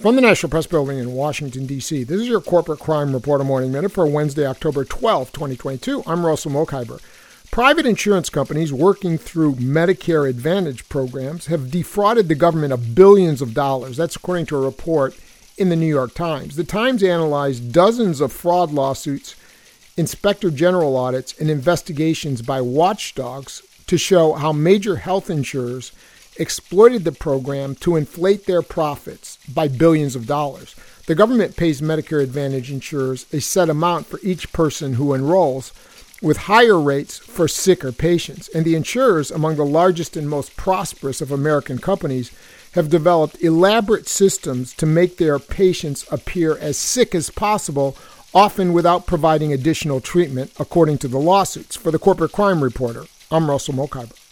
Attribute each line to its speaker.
Speaker 1: From the National Press Building in Washington, D.C., this is your Corporate Crime Reporter Morning Minute for Wednesday, October 12, 2022. I'm Russell Mokhiber. Private insurance companies working through Medicare Advantage programs have defrauded the government of billions of dollars. That's according to a report in the New York Times. The Times analyzed dozens of fraud lawsuits, inspector general audits, and investigations by watchdogs to show how major health insurers exploited the program to inflate their profits by billions of dollars. The government pays Medicare Advantage insurers a set amount for each person who enrolls, with higher rates for sicker patients. And the insurers, among the largest and most prosperous of American companies, have developed elaborate systems to make their patients appear as sick as possible, often without providing additional treatment, according to the lawsuits. For the Corporate Crime Reporter, I'm Russell Mokhiber.